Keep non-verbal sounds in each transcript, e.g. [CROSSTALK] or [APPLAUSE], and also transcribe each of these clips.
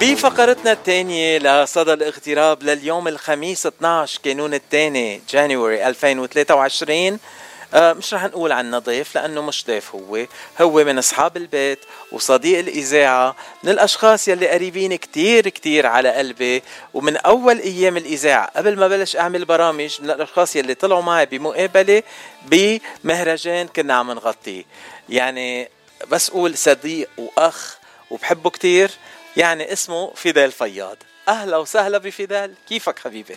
بفقرتنا الثانية لصدى الاغتراب لليوم الخميس 12 كانون الثاني جانوري 2023 آه مش رح نقول عنه ضيف لأنه مش ضيف هو. هو من أصحاب البيت وصديق الإذاعة من الأشخاص يلي قريبين كتير كتير على قلبي ومن أول أيام الإذاعة قبل ما بلش أعمل برامج من الأشخاص يلي طلعوا معي بمقابلة بمهرجان كنا عم نغطيه. يعني بس قول صديق وأخ وبحبه كتير. يعني اسمه فيدال فياض. أهلا وسهلا بفيدال. كيفك حبيبي؟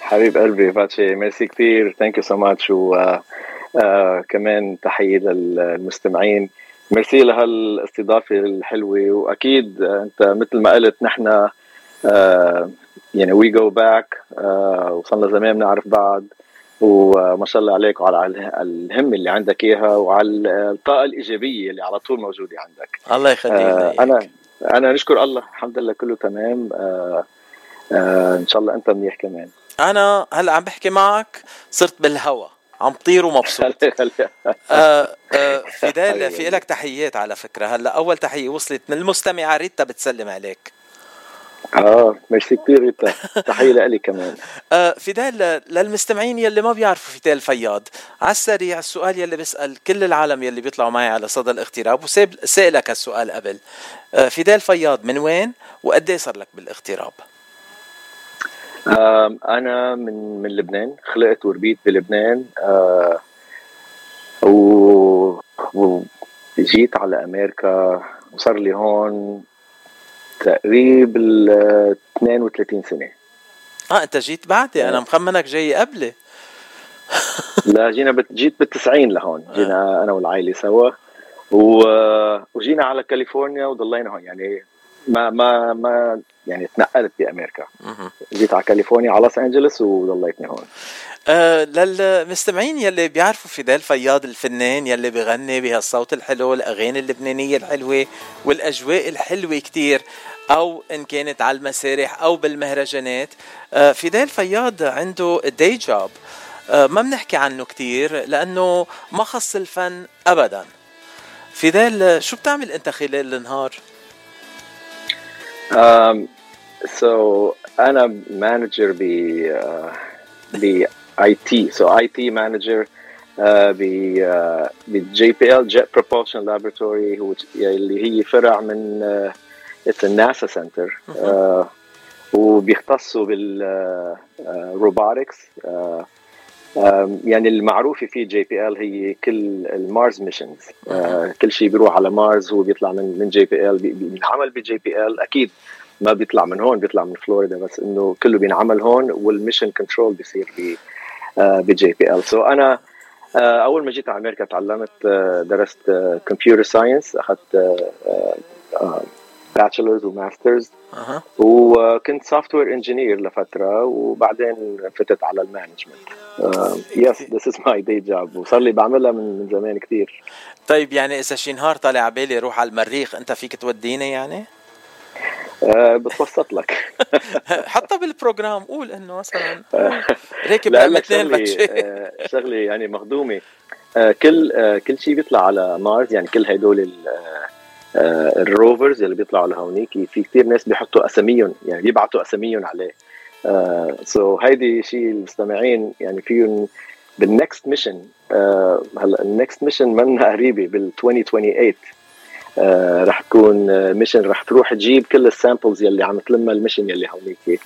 حبيب قلبي باتشي ميرسي كثير. thank you so much و كمان تحية للمستمعين. ميرسي لهالاستضافة الحلوة. وأكيد أنت مثل ما قلت نحن uh, يعني we go back وصرلنا زمان بنعرف بعض. وما شاء الله عليك وعلى الهمة اللي عندك إياها وعلى الطاقة الإيجابية اللي على طول موجودة عندك. الله يخليك أنا أنا نشكر الله. الحمد لله كله تمام. uh, uh, إن شاء الله أنت منيح كمان. أنا هلأ عم بحكي معك صرت بالهوا. عم طير ومبسوط. [LAUGHS] آه آه [LAUGHS] فدال في لك تحيات على فكرة. هلأ أول تحية وصلت من المستمعه ريتا بتسلم عليك. آه ميرسي كثير ريتا [LAUGHS] تحية لك كمان. آه فدال للمستمعين يلي ما بيعرفوا فدال فياض على السريع السؤال يلي بسال كل العالم يلي بيطلعوا معي على صدى الاغتراب وسألك هالسؤال قبل. آه فدال فياض من وين وقد صار لك بالاغتراب؟ أنا من من لبنان. خلقت وربيت بلبنان. أه و وجيت على أمريكا وصار لي هون. تقريبا 32 سنة. آه أنت جيت بعدي أنا مخمنك جاي قبلي. [LAUGHS] لا جينا بت... جيت بالتسعين لهون. جينا أنا والعائلة سوا. و... وجينا على كاليفورنيا وضلينا هون. يعني ما ما ما يعني تنقلت بأمريكا. جيت على كاليفورنيا على لوس أنجلوس وضليتني هون. آه للمستمعين يلي بيعرفوا فيدال فياض الفنان يلي بغني بهالصوت الحلو الأغاني اللبنانية الحلوة والأجواء الحلوة كتير أو إن كانت على المسارح أو بالمهرجانات. آه فيدال فياض عنده day job آه ما بنحكي عنه كتير لأنه ما خص الفن ابدا. فيدال شو بتعمل أنت خلال النهار؟ um, so أنا manager ب ب IT so IT manager ب بال JPL Jet Propulsion Laboratory هو اللي هي فرع من it's ال NASA center وبيختصوا بال robotics يعني المعروفة في جي بي ال هي كل ال Mars missions كل شيء بيروح على مارس هو بيطلع من من JPL بينعمل ب JPL أكيد ما بيطلع من هون بيطلع من فلوريدا بس إنه كله بينعمل هون وال mission control بيصير ب ب JPL. so أنا أول ما جيت على أمريكا تعلمت درست computer science أخذت bachelor's و master's وكنت software engineer لفترة وبعدين فتت على ال management. yes this is my day job وصار لي بعملها من من زمان كثير طيب يعني إذا شي نهار طالع على بالي روح على المريخ أنت فيك توديني يعني؟ أه بتوسط لك. [LAUGHS] حتى بال program. قول إنه مثلا [LAUGHS] راكب اثنين شغلي بتشي آه، يعني مخدومة. آه، كل آه، كل شيء بيطلع على مارس يعني كل هدول ال- آه، آه، ال rovers اللي بيطلعوا لهونيك في كثير ناس بيحطوا أساميهم يعني بيبعتوا أساميهم عليه. so هيدي شيء المستمعين يعني فيهم بال next mission هلا ال next mission منا قريبة بال 2028 آه، رح تكون mission رح تروح تجيب كل ال samples يلي عم تلمها ال mission يلي هونيك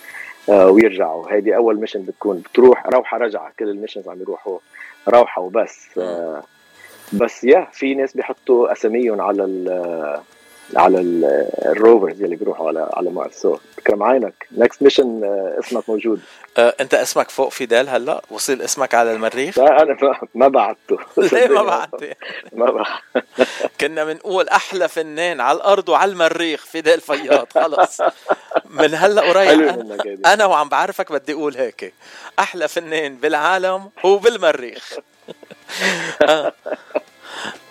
آه، ويرجعوا. هيدي أول mission بتكون بتروح روحة رجعة كل ال missions عم يروحوا روحة وبس. آه، بس يا في ناس بيحطوا أساميهم على على ال- ال rovers يلي بيروحوا على على Mars. so كرم عينك. next mission اسمك موجود. آه، انت اسمك فوق فيدال هلا؟ وصل اسمك على المريخ؟ لا أنا ما- بعته. [LAUGHS] ليه ما بعت ما بعت [LAUGHS] كنا بنقول أحلى فنان على الأرض وعلى المريخ فيدال فياض. خلص. من هلا قريب. أنا- أنا وعم بعرفك بدي أقول هيك. أحلى فنان بالعالم هو بالمريخ [LAUGHS] آه.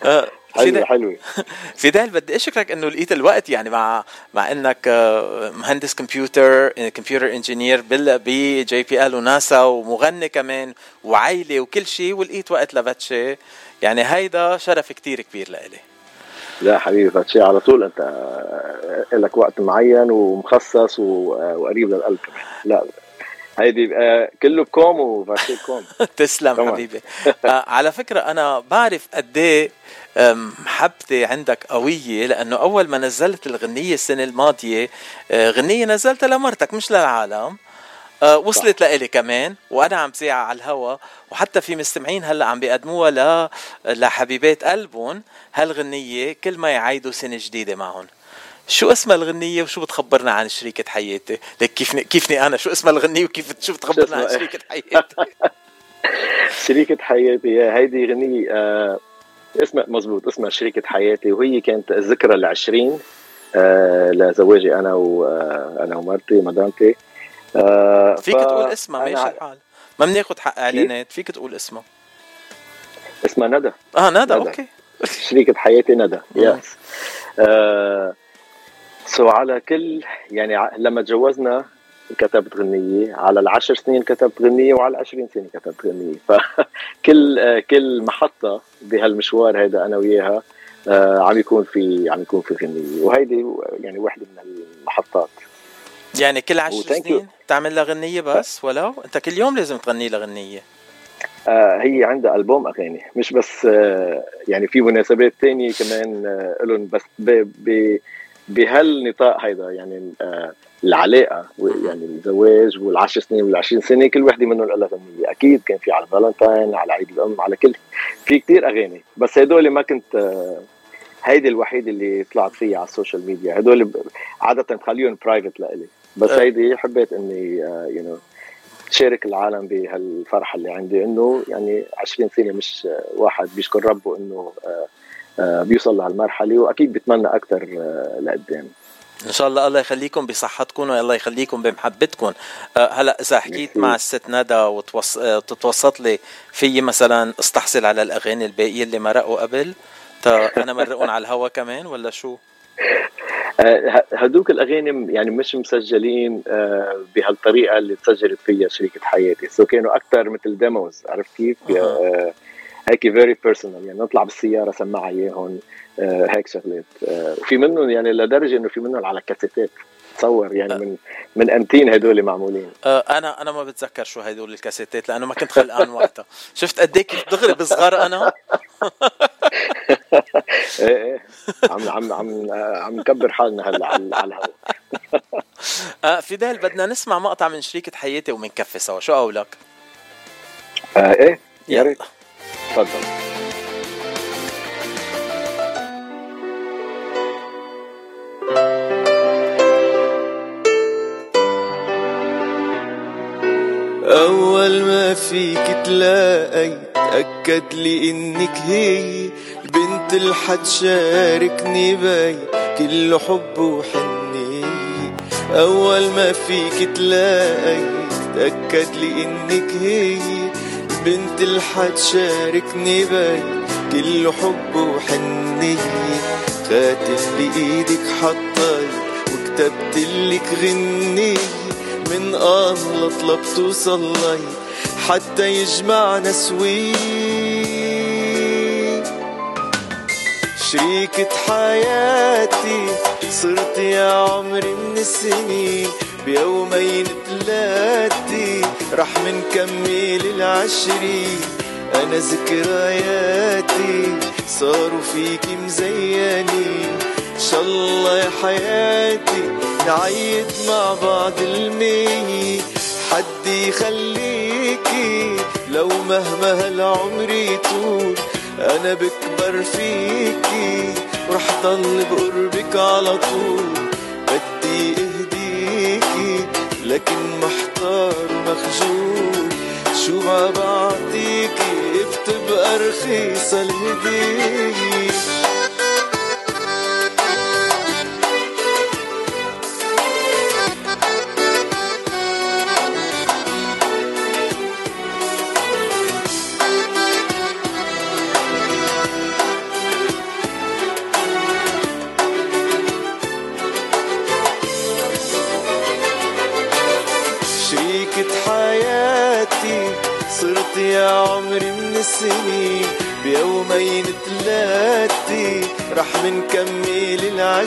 آه. حلوة فيدال, حلوة. فيدال بدي أشكرك إنه لقيت الوقت يعني مع مع إنك آه، مهندس كمبيوتر كمبيوتر إنجينير بجي بي إل وناسا ومغني كمان وعائله وكل شيء ولقيت وقت لبتشي يعني هيدا شرف كتير كبير لإلي. لا حبيبي فاتشي على طول أنت آه، لك وقت معين ومخصص وقريب للقلب كمان. لا. هيدي آه، كله بكوم وفاتشي بكوم. [LAUGHS] تسلم حبيبي. على فكرة أنا بعرف قد إيه محبتي عندك قوية لأنه أول ما نزلت الغنية السنة الماضية غنية نزلتها لمرتك مش للعالم. آه وصلت لإلي كمان وأنا عم زيع على الهوا. وحتى في مستمعين هلأ عم بيقدموها ل لحبيبات قلبهم هالغنية كل ما يعيدوا سنة جديدة معهم. شو اسمها الغنية وشو بتخبرنا عن شريكة حياتي؟ ليك كيفني كيفني أنا؟ شو اسمها الغنية وكيف شو بتخبرنا عن شريكة حياتي؟ [LAUGHS] شريكة حياتي هيدي غنية آه اسمها مزبوط اسمها شريكة حياتي وهي كانت الذكرى العشرين آه لزواجي أنا وأنا آه، ومرتي مدامتي. آه فيك ف... تقول اسمها ماشي الحال. ما بناخذ حق إعلانات فيك تقول اسمها. اسمها ندى. آه ندى, ندى. okay. شريكة حياتي ندى [LAUGHS] yes آه so على كل يعني لما تجوزنا كتبت غنية. على العشر سنين كتبت غنية وعلى العشرين سنة كتبت غنية. [LAUGHS] فكل كل محطة بهالمشوار هذا أنا وياها آه عم يكون في عم يكون في غنية. وهيدي يعني وحدة من المحطات. يعني كل عشر سنين تعمل لها غنية بس ولو أنت كل يوم لازم تغني لها غنية. آه هي عندها ألبوم أغاني. مش بس آه يعني في مناسبات تانية كمان لهم بس بهالنطاق هيدا يعني آه العلاقة يعني الزواج والعشر سنين والعشرين سنة كل وحدة منهم لها غنيه أكيد كان في على الفالنتاين على عيد الأم على كل في كتير أغاني. بس هدول ما كنت آه هيدي الوحيدة اللي طلعت فيها على ال social media. هدول عادة بخليهم private لإلي. بس أه. هيدي حبيت إني you know شارك العالم بهالفرحة اللي عندي. إنه يعني 20 سنة مش واحد بيشكر ربه إنه آه، آه، بيوصل لهالمرحله وأكيد بتمنى أكثر آه، لقدام. إن شاء الله الله يخليكم بصحتكم والله يخليكم بمحبتكم. هلا إذا حكيت مع الست ندى وتتوسط لي في مثلا استحصل على الأغاني الباقية اللي مرقوا قبل أنا مرقهم على الهوا كمان ولا شو؟ آه، هدوك الأغاني يعني مش مسجلين آه، بهالطريقة اللي تسجلت فيها شريكة حياتي. so كانوا أكثر مثل demos عرفت كيف؟ هيك very personal يعني نطلع بالسيارة سمعها إياهم هيك شغلات. وفي منهم يعني لدرجة إنه في منهم على كاسيتات تصور يعني من من امتين هدول معمولين. أنا أنا ما بتذكر شو هدول الكاسيتات لأنه ما كنت خلقان وقتها. شفت قد إيه كيف دغري بصغر أنا؟ [LAUGHS] [LAUGHS] إيه إيه. عم عم عم عم نكبر حالنا هلا على الهواء. [LAUGHS] آه فيدال بدنا نسمع مقطع من شريكة حياتي ومنكفي سوا. شو قولك؟ آه إيه يا ريت. تفضل. أول ما فيك تلاقي تأكد لي إنك هي البنت اللي حتشاركني باي كل حب وحنية أول ما فيك تلاقي تأكد لي إنك هي البنت اللي حتشاركني باي كل حب وحنية خاتم بإيدك حطي وكتبت لك غنية من الله طلبت وصلي حتى يجمعنا سوي شريكة حياتي صرت يا عمري من السنين بيومين ثلاثة رح منكمل العشرين. أنا ذكرياتي صاروا فيكي مزينين شاء الله يا حياتي نعيد مع بعض المية حد يخليكي لو مهما هالعمر يطول أنا بكبر فيكي ورح ضل بقربك على طول. بدي أهديكي لكن محتار ومخجول شو ما بعطيكي بتبقى رخيصة الهدية.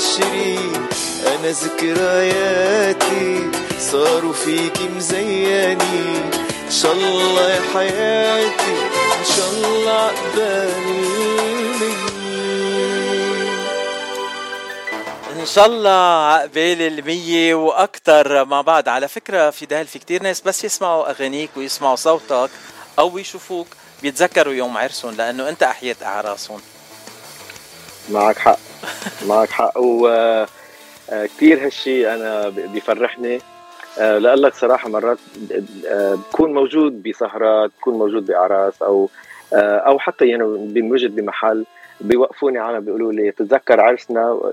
العشري أنا ذكرياتي صاروا فيكي مزياني. إن شاء الله يا حياتي إن شاء الله عقبال إن شاء الله عقبال المية وأكثر مع بعض على فكرة فيدال في كتير ناس بس يسمعوا أغانيك ويسمعوا صوتك أو يشوفوك بيتذكروا يوم عرسهم لأنه أنت أحييت أعراسهم. معك حق. معك حق. و آه، كثير هالشيء أنا بيفرحني. آه، لأقول لك صراحة مرات آه، بكون موجود بسهرات بكون موجود بأعراس أو أو حتى يعني بنوجد بمحل بيوقفوني عالم بيقولوا لي تتذكر عرسنا.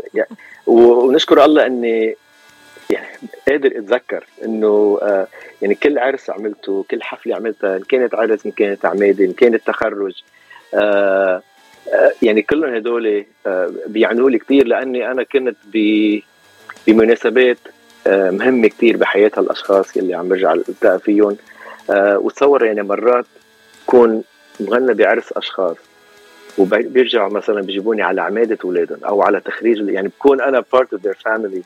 ونشكر الله إني يعني قادر أتذكر إنه يعني كل عرس عملته كل حفلة عملتها إن كانت عرس إن كانت عمادة إن كانت تخرج يعني كلهم هدول بيعنوا لي كثير لأني أنا كنت بمناسبات مهمة كثير بحياة هالأشخاص اللي عم برجع التقى فيهم. وتصور يعني مرات كون مغنى بعرس أشخاص وبيرجعوا مثلا بيجيبوني على عمادة أولادهم أو على تخريج يعني بكون أنا part of their family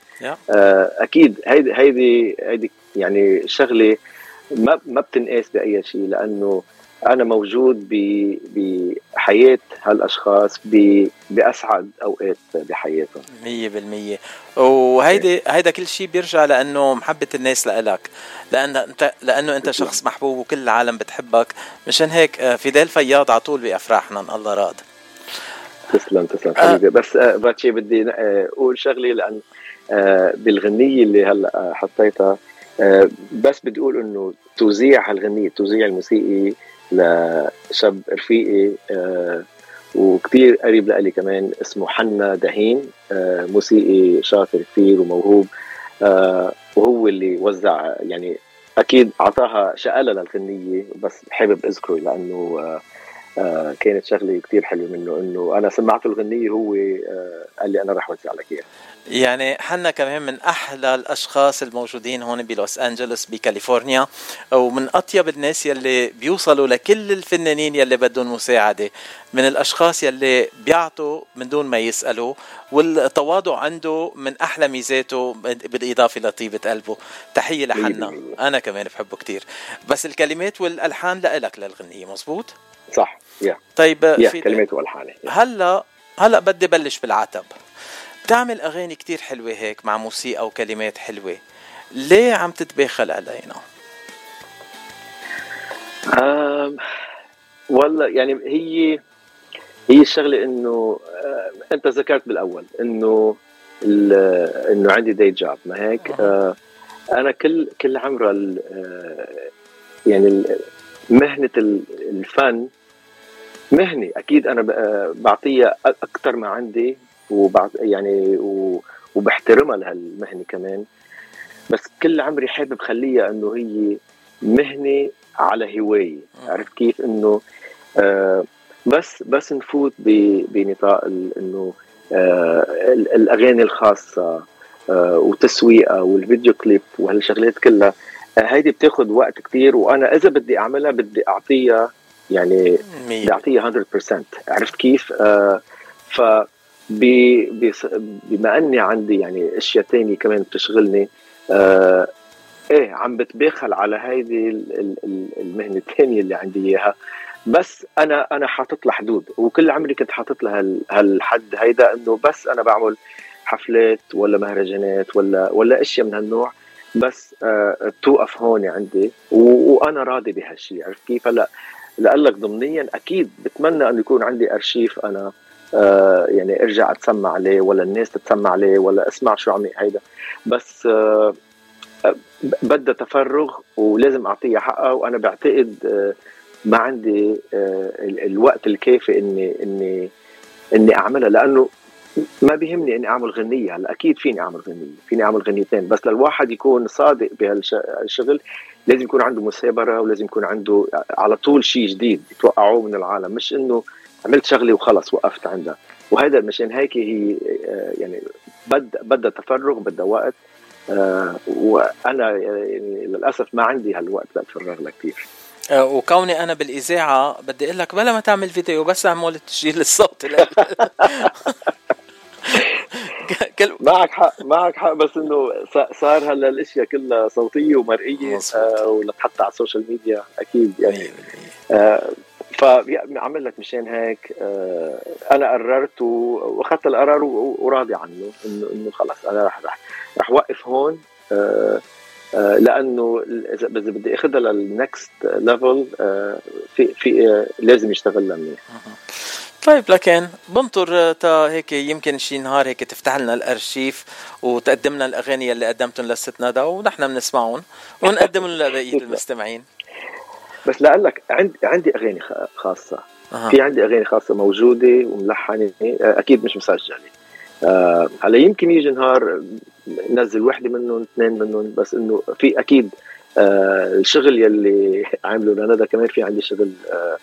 أكيد هيدي هيدي هيدي يعني شغلة ما ما بتنقاس بأي شيء لأنه أنا موجود بحياة هالأشخاص بأسعد أوقات بحياتهم. 100% وهيدي هيدا كل شيء بيرجع لأنه محبة الناس لإلك. لأن انت لأنه أنت شخص محبوب وكل العالم بتحبك. مشان هيك آه، فيدال فياض على طول بأفراحنا الله راد. تسلم تسلم حبيبي. آه. بس آه باتشي بدي أقول شغله لأن بالغنية اللي هلأ حطيتها بس بدي أقول إنه توزيع هالغنية التوزيع الموسيقي لشاب رفيقي آه وكثير قريب لإلي كمان اسمه حنا دهين آه موسيقي شاطر كثير وموهوب آه وهو اللي وزع يعني أكيد أعطاها شقلة للغنيه بس حابب أذكره لأنه آه كانت شغلة كثير حلوة منه إنه أنا سمعته الغنية هو آه قال لي أنا رح وزع لك إياها. يعني حنا كمان من أحلى الأشخاص الموجودين هون بلوس أنجلوس بكاليفورنيا ومن أطيب الناس يلي بيوصلوا لكل الفنانين يلي بدهم مساعدة. من الأشخاص يلي بيعطوا من دون ما يسألوا والتواضع عنده من أحلى ميزاته بالإضافة لطيبة قلبه. تحية لحنا. أنا كمان بحبه كتير. بس الكلمات والألحان لإلك للغنية مزبوط؟ صح. يا. طيب يا في كلمات والحان هلا هلا بدي بلش بالعتب. بتعمل أغاني كتير حلوة هيك مع موسيقى وكلمات حلوة. ليه عم تتباخل علينا؟ آم والله يعني هي هي الشغلة إنه أنت ذكرت بالأول إنه إنه عندي دي جاب ما هيك؟ آه أنا كل كل عمره آه يعني مهنة الفن مهنه أكيد أنا بعطيها أكثر ما عندي وبعد يعني وبحترمها لهالمهنه كمان. بس كل عمري حابب خليها إنه هي مهنه على هواية. عرفت كيف؟ إنه آه بس بس نفوت بنطاق إنه آه الأغاني الخاصة آه وتسويقها والفيديو كليب وهالشغلات كلها. هيدي بتاخذ وقت كتير وأنا إذا بدي أعملها بدي أعطيها يعني بدي اعطيها 100% عرفت كيف؟ آه ف بما أني عندي يعني أشياء تانية كمان بتشغلني آه إيه عم بتباخل على هيدي المهنة الثانية اللي عندي إياها. بس أنا أنا حاطط لها حدود وكل عمري كنت حاطط لها هالحد هيدا إنه بس أنا بعمل حفلات ولا مهرجانات ولا ولا أشياء من هالنوع. بس آه توقف هون عندي وأنا راضي بهالشيء عرفت كيف؟ هلأ لك ضمنيا أكيد بتمنى انه يكون عندي أرشيف أنا آه يعني ارجع أتسمع عليه ولا الناس تتسمع عليه ولا اسمع شو عم هيدا بس آه بدها تفرغ ولازم أعطيها حقها وأنا بعتقد آه ما عندي آه الوقت الكافي إني إني إني أعملها لأنه ما بيهمني إني أعمل غنية. هلا أكيد فيني أعمل غنية. فيني أعمل غنيتين. بس للواحد يكون صادق بهالشغل لازم يكون عنده مثابره ولازم يكون عنده على طول شيء جديد يتوقعوه من العالم. مش إنه عملت شغلة وخلص وقفت عندها. وهذا مشان هيك هي آه، يعني بدها بدها تفرغ بدها وقت آه، وأنا يعني للأسف ما عندي هالوقت لأتفرغ لها كثير آه، وكوني أنا بالإذاعة بدي أقول لك بلا ما تعمل فيديو بس أعمل تسجيل الصوت [LAUGHS] [LAUGHS] معك حق معك حق بس إنه صار هلأ الأشياء كلها صوتية ومرئية آه ولتحط على السوشيال ميديا أكيد يعني. آه فعمل لك مشان هيك آه أنا قررت وأخذت القرار وراضي عنه إنه إنه خلص أنا رح رح رح وقف هون آه آه لأنه إذا بدي أخذها لل next level آه في في آه لازم يشتغل لها منيح طيب لكن بنطر تا هيك يمكن شي نهار هيك تفتح لنا الأرشيف وتقدم لنا الأغاني اللي قدمتهم لست ندى ونحن بنسمعهم ونقدم لهم لبقيه [LAUGHS] المستمعين. بس لقلك عندي عندي أغاني خاصة. أه. في عندي أغاني خاصة موجودة وملحنة. أكيد مش مسجلة. أه هلأ يمكن يجي نهار نزل وحدة منهم اثنين منهم بس إنه في أكيد أه الشغل يلي عامله لندى كمان في عندي شغل أه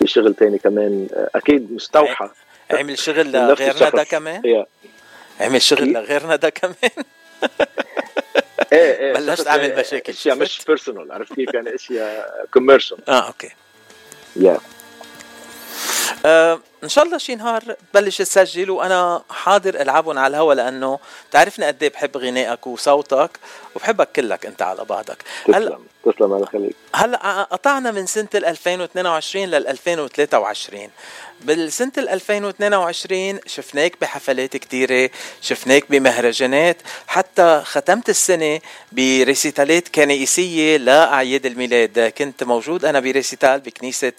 في شغل تاني كمان. أكيد مستوحى. عمل شغل لغير ندى كمان؟ عمل شغل لغير ندى كمان؟ [LAUGHS] إيه إيه. بلشت اعمل مشاكل. أشياء مش personal عرفت كيف يعني؟ أشياء commercial آه okay. yeah. آه إن شاء الله شي نهار تبلش تسجل وأنا حاضر ألعبهم على الهوا لأنه بتعرفني قد إيه بحب غنائك وصوتك وبحبك كلك أنت على بعضك. هلا تسلم على خليك هلأ قطعنا من سنة 2022 لل 2023 بالسنة 2022 شفناك بحفلات كتيرة شفناك بمهرجانات حتى ختمت السنة ب recitals ات كنائسية لأعياد الميلاد كنت موجود أنا ب recital بكنيسة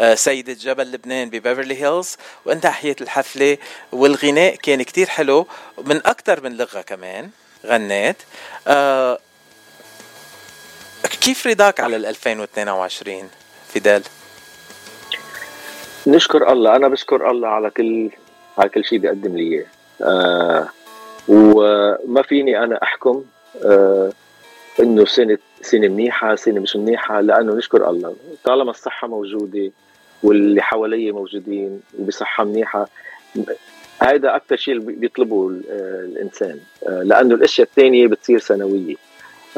آه، سيدة جبل لبنان ببيفرلي هيلز وأنت حييت الحفلة والغناء كان كتير حلو من أكتر من لغة كمان غنيت آه، كيف رضاك على ال 2022 فيدال؟ نشكر الله أنا بشكر الله على كل على كل شيء بيقدم لي إياه. آه وما فيني أنا أحكم آه إنه سنة سنة منيحة سنة مش منيحة لأنه نشكر الله. طالما الصحة موجودة واللي حوالي موجودين وبصحة منيحة هذا أكثر شيء بيطلبه الإنسان. آه لأنه الأشياء الثانية بتصير سنوية.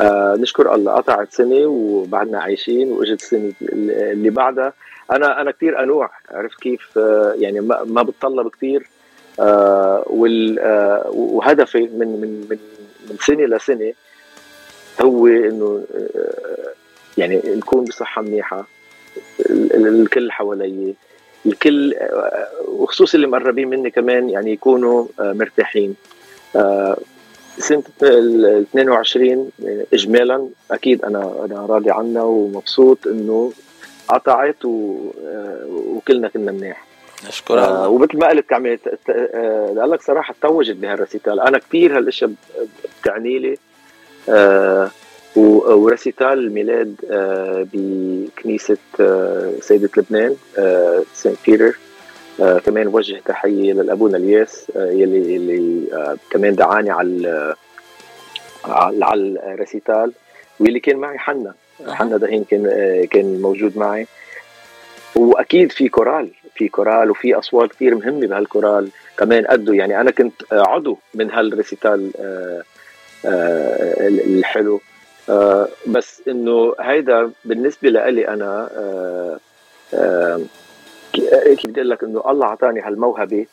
آه نشكر الله. قطعت سنة وبعدنا عايشين وإجت السنة اللي بعدها أنا أنا كثير أنوع عرفت كيف؟ آه يعني ما, بتطلب كثير آه آه وهدفي من من من من سنة لسنة هو إنه يعني نكون بصحة منيحة. الكل حوالي الكل وخصوصا اللي مقربين مني كمان يعني يكونوا مرتاحين. سنة ال 22 اجمالا أكيد أنا أنا راضي عنها ومبسوط إنه قطعت وكلنا كنا منيح. نشكر الله. آه ومثل ما قلت عمي آه لك صراحة توجت بهال recital. أنا كثير هالأشياء بتعني لي آه و recital الميلاد آه بكنيسة آه سيدة لبنان آه Saint Peter آه كمان وجه تحية للأبونا الياس آه يلي اللي آه كمان دعاني على على ال recital واللي كان معي حنا. حنا دهين كان آه كان موجود معي. وأكيد في كورال في كورال وفي أصوات كثير مهمة بهالكورال. كمان أدوا يعني أنا كنت عضو من هال recital آه آه الحلو. آه بس إنه هيدا بالنسبة لإلي أنا آه آه كيف بدي أقول لك إنه الله اعطاني هالموهبة.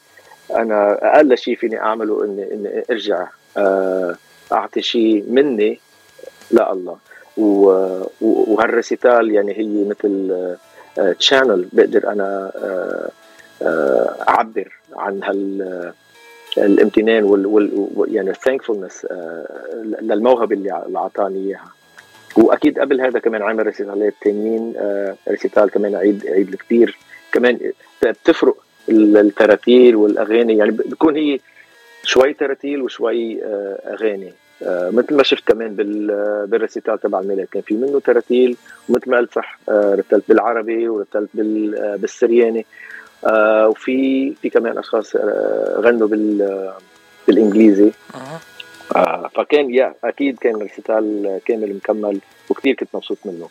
أنا أقل شيء فيني أعمله إني إني أرجع آه أعطي شيء مني لله وهال recital يعني هي مثل channel بقدر أنا أعبر عن هال الامتنان وال, وال يعني ال thankfulness للموهبة اللي أعطاني إياها. وأكيد قبل هذا كمان عمل recital ات ثانيين recital كمان عيد عيد كثير كمان بتفرق التراتيل والأغاني. يعني بتكون هي شوي تراتيل وشوي أغاني. آه مثل ما شفت كمان بال recital تبع الميلاد كان في منه تراتيل ومثل ما قلت صح آه رتلت بالعربي ورتلت آه بالسرياني. آه وفي في كمان أشخاص آه غنوا بال بالإنجليزي. آه فكان يا أكيد كان recital كامل مكمل وكثير كنت مبسوط منه.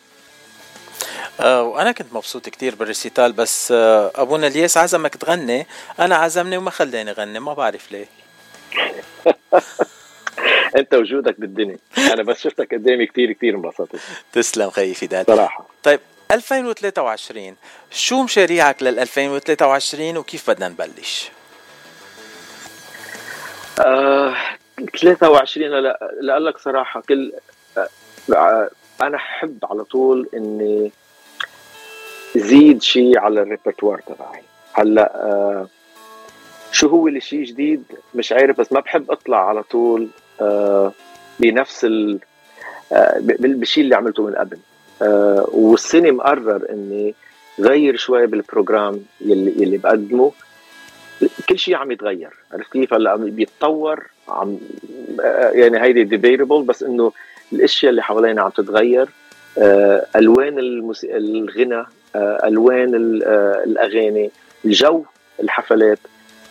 آه وأنا كنت مبسوط كتير بالريسيتال بس آه أبونا الياس عزمك تغني أنا عزمني وما خلاني غني ما بعرف ليه. [LAUGHS] [LAUGHS] انت وجودك بالدنيا. أنا بس شفتك قدامي كثير كثير انبسطت. تسلم خيي فدان. صراحة. طيب 2023 شو مشاريعك لل 2023 وكيف بدنا نبلش؟ آه 23 لا لا لك صراحة كل آه، أنا أحب على طول إني زيد شيء على الريpertoire تبعي. هلأ آه شو هو الشيء جديد؟ مش عارف بس ما بحب أطلع على طول بنفس ال آه بالشيء اللي عملته من قبل. آه والسنة مقرر إني غير شوي بالبروجرام يلي يلي بقدمه. كل شيء عم يتغير. عرفت كيف؟ هلأ بيتطور عم آه، يعني هيدي ديبيتبل بس إنه الأشياء اللي حوالينا عم تتغير. آه، ألوان الموس... الغنى آه، ألوان آه، الأغاني الجو الحفلات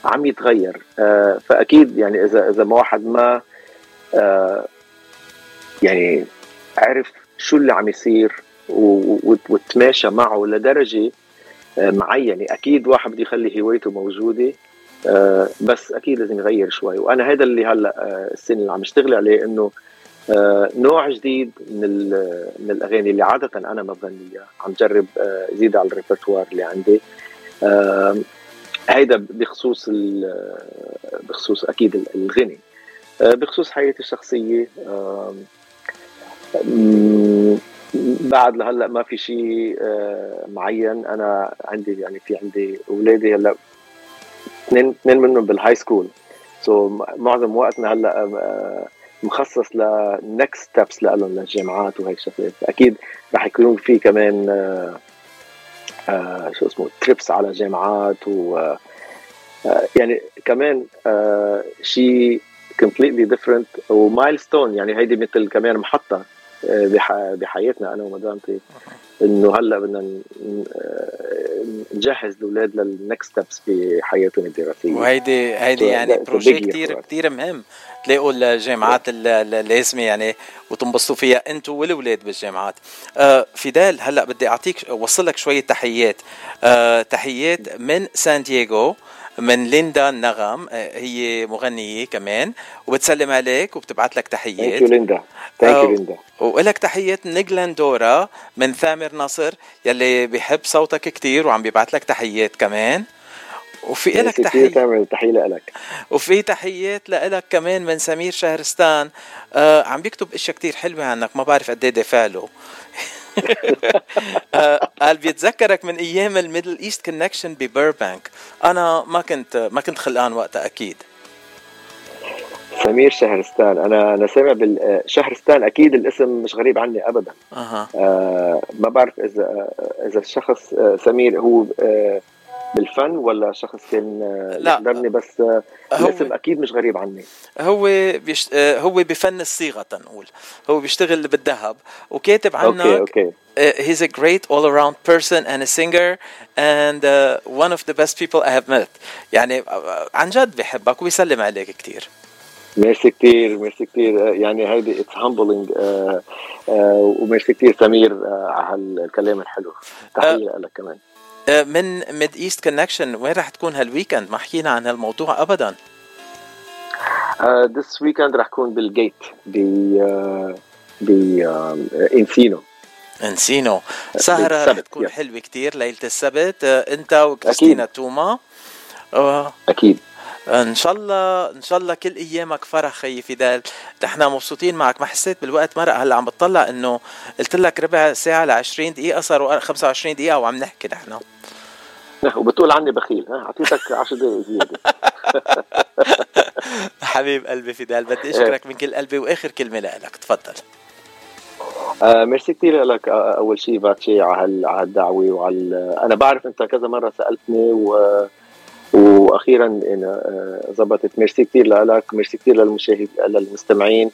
عم يتغير. فأكيد يعني اذا إذا واحد ما يعني عرف شو اللي عم يصير وتماشى معه لدرجة معينة. أكيد واحد بده يخلي هوايته موجودة بس أكيد لازم يغير شوي. وأنا هذا اللي هلأ السنة اللي عم اشتغل عليه إنه آه، نوع جديد من من الأغاني اللي عادة أنا ما بغنيها. عم جرب آه، زيد على الريpertoire اللي عندي. هيدا بخصوص بخصوص أكيد الغني. آه، بخصوص حياتي الشخصية بعد لهلأ ما في شيء معين أنا عندي يعني في عندي أولادي هلأ اثنين اثنين منهم بال high school so معظم وقتنا هلأ مخصص ل next steps لهم للجامعات وهيك شغلات أكيد رح يكون في كمان آه آه شو اسمه trips على جامعات و آه يعني كمان آه شيء completely different و milestone يعني هيدي مثل كمان محطة آه، بحياتنا أنا ومدامتي. إنه هلأ بدنا نجهز الأولاد لل next steps بحياتهم الدراسية. وهيدي هيدي يعني projet كثير كثير مهم. تلاقوا الجامعات اللازمه يعني وتنبسطوا فيها أنتم والأولاد بالجامعات. آه فيدال هلأ بدي أعطيك وصل لك شوية تحيات. آه تحيات من سان دييغو. من ليندا النغم آه، هي مغنية كمان. وبتسلم عليك وبتبعت لك تحيات. thank ليندا. thank you ليندا. ولك تحيات نجلاندورا من ثامر نصر يلي بيحب صوتك كتير وعم بيبعت لك تحيات كمان. وفي لك تحية تعمل تحية لك وفي تحيات لك كمان من سمير شهرستان. آه عم بيكتب إشياء كتير حلوة عنك ما بعرف قد إيه دافع له. آه، [LAUGHS] [LAUGHS] قال بيتذكرك من أيام ال Middle East Connection ب Burbank أنا ما كنت ما كنت خلقان وقتها أكيد. سمير شهرستان أنا أنا سامع بال آه، شهرستان أكيد الاسم مش غريب عني ابدا. أه. آه ما بعرف إذا آه، إذا الشخص سمير هو آه بالفن ولا شخص كان لا. يقدرني بس الاسم أكيد مش غريب عني. هو بيشت... هو بفن الصياغة تنقول. هو بيشتغل بالذهب وكاتب عنك okay. okay he's a great all-around person and a singer and uh, one of the best people I have met. يعني عن جد بحبك وبيسلم عليك كثير ميرسي كثير ميرسي كثير يعني هيدي it's humbling وميرسي كثير سمير على الكلام الحلو. تحية لك كمان. آه، من Mid East Connection وين رح تكون هال weekend ما حكينا عن هالموضوع ابدا. this weekend رح كون بالجيت ب ب انسينو انسينو سهرة رح تكون حلوة كتير ليلة السبت. آه، أنت وكريستينا توما. أكيد. إن شاء الله إن شاء الله كل أيامك فرح خيي فدال نحن مبسوطين معك. ما حسيت بالوقت مرق هلأ عم بتطلع إنه قلت لك ربع ساعة ل 20 دقيقه صاروا 25 دقيقة وعم نحكي نحن. وبتقول عني بخيل ها؟ اعطيتك 10 دقائق زيادة. [LAUGHS] حبيب قلبي فدال بدي أشكرك من كل قلبي وآخر كلمة لك تفضل. آه ميرسي كثير لك آه أول شيء باتشي على الدعوه وعلى أنا بعرف أنت كذا مرة سألتني و وأخيرا آه، زبطت ميرسي كثير لك ميرسي كثير للمشاهد للمستمعين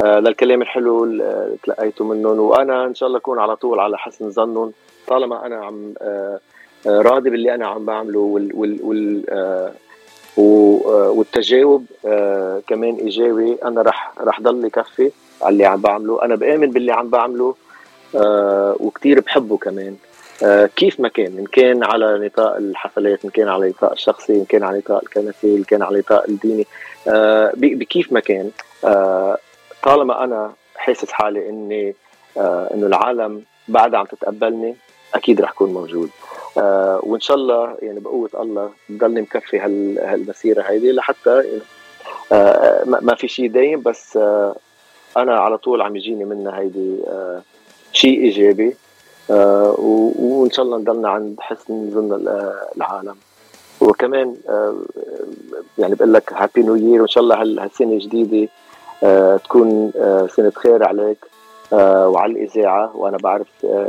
آه، للكلام الحلو اللي تلقيته منهم. وأنا إن شاء الله أكون على طول على حسن ظنهم. طالما أنا عم آه، راضي باللي أنا عم بعمله وال وال وال والتجاوب كمان إيجابي أنا رح رح ضل كفي على اللي عم بعمله. أنا بآمن باللي عم بعمله وكثير بحبه كمان. آه، كيف ما كان ان كان على نطاق الحفلات ان كان على نطاق الشخصي ان كان على نطاق الكنسي ان كان على نطاق الديني. آه، بكيف ما كان آه، طالما أنا حاسس حالي إني إنه العالم بعدها عم تتقبلني أكيد رح أكون موجود. وإن شاء الله يعني بقوة الله بضلني مكفي هالمسيرة هيدي لحتى آه، ما في شيء دايم بس آه، أنا على طول عم يجيني منها هيدي شيء إيجابي. وإن شاء الله نضلنا عند حسن ظن العالم. وكمان يعني بقول لك هابي نيو يير وإن شاء الله هالسنة الجديدة تكون سنة خير عليك وعلى الإذاعة. وأنا بعرف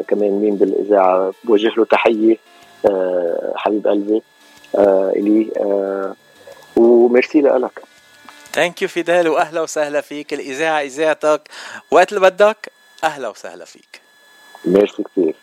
كمان مين بالإذاعة. بوجه له تحية حبيب قلبي إلي وميرسي لك thank you فيدال وأهلا وسهلا فيك. الإذاعة إذاعتك. وقت اللي بدك أهلا وسهلا فيك. ميرسي كثير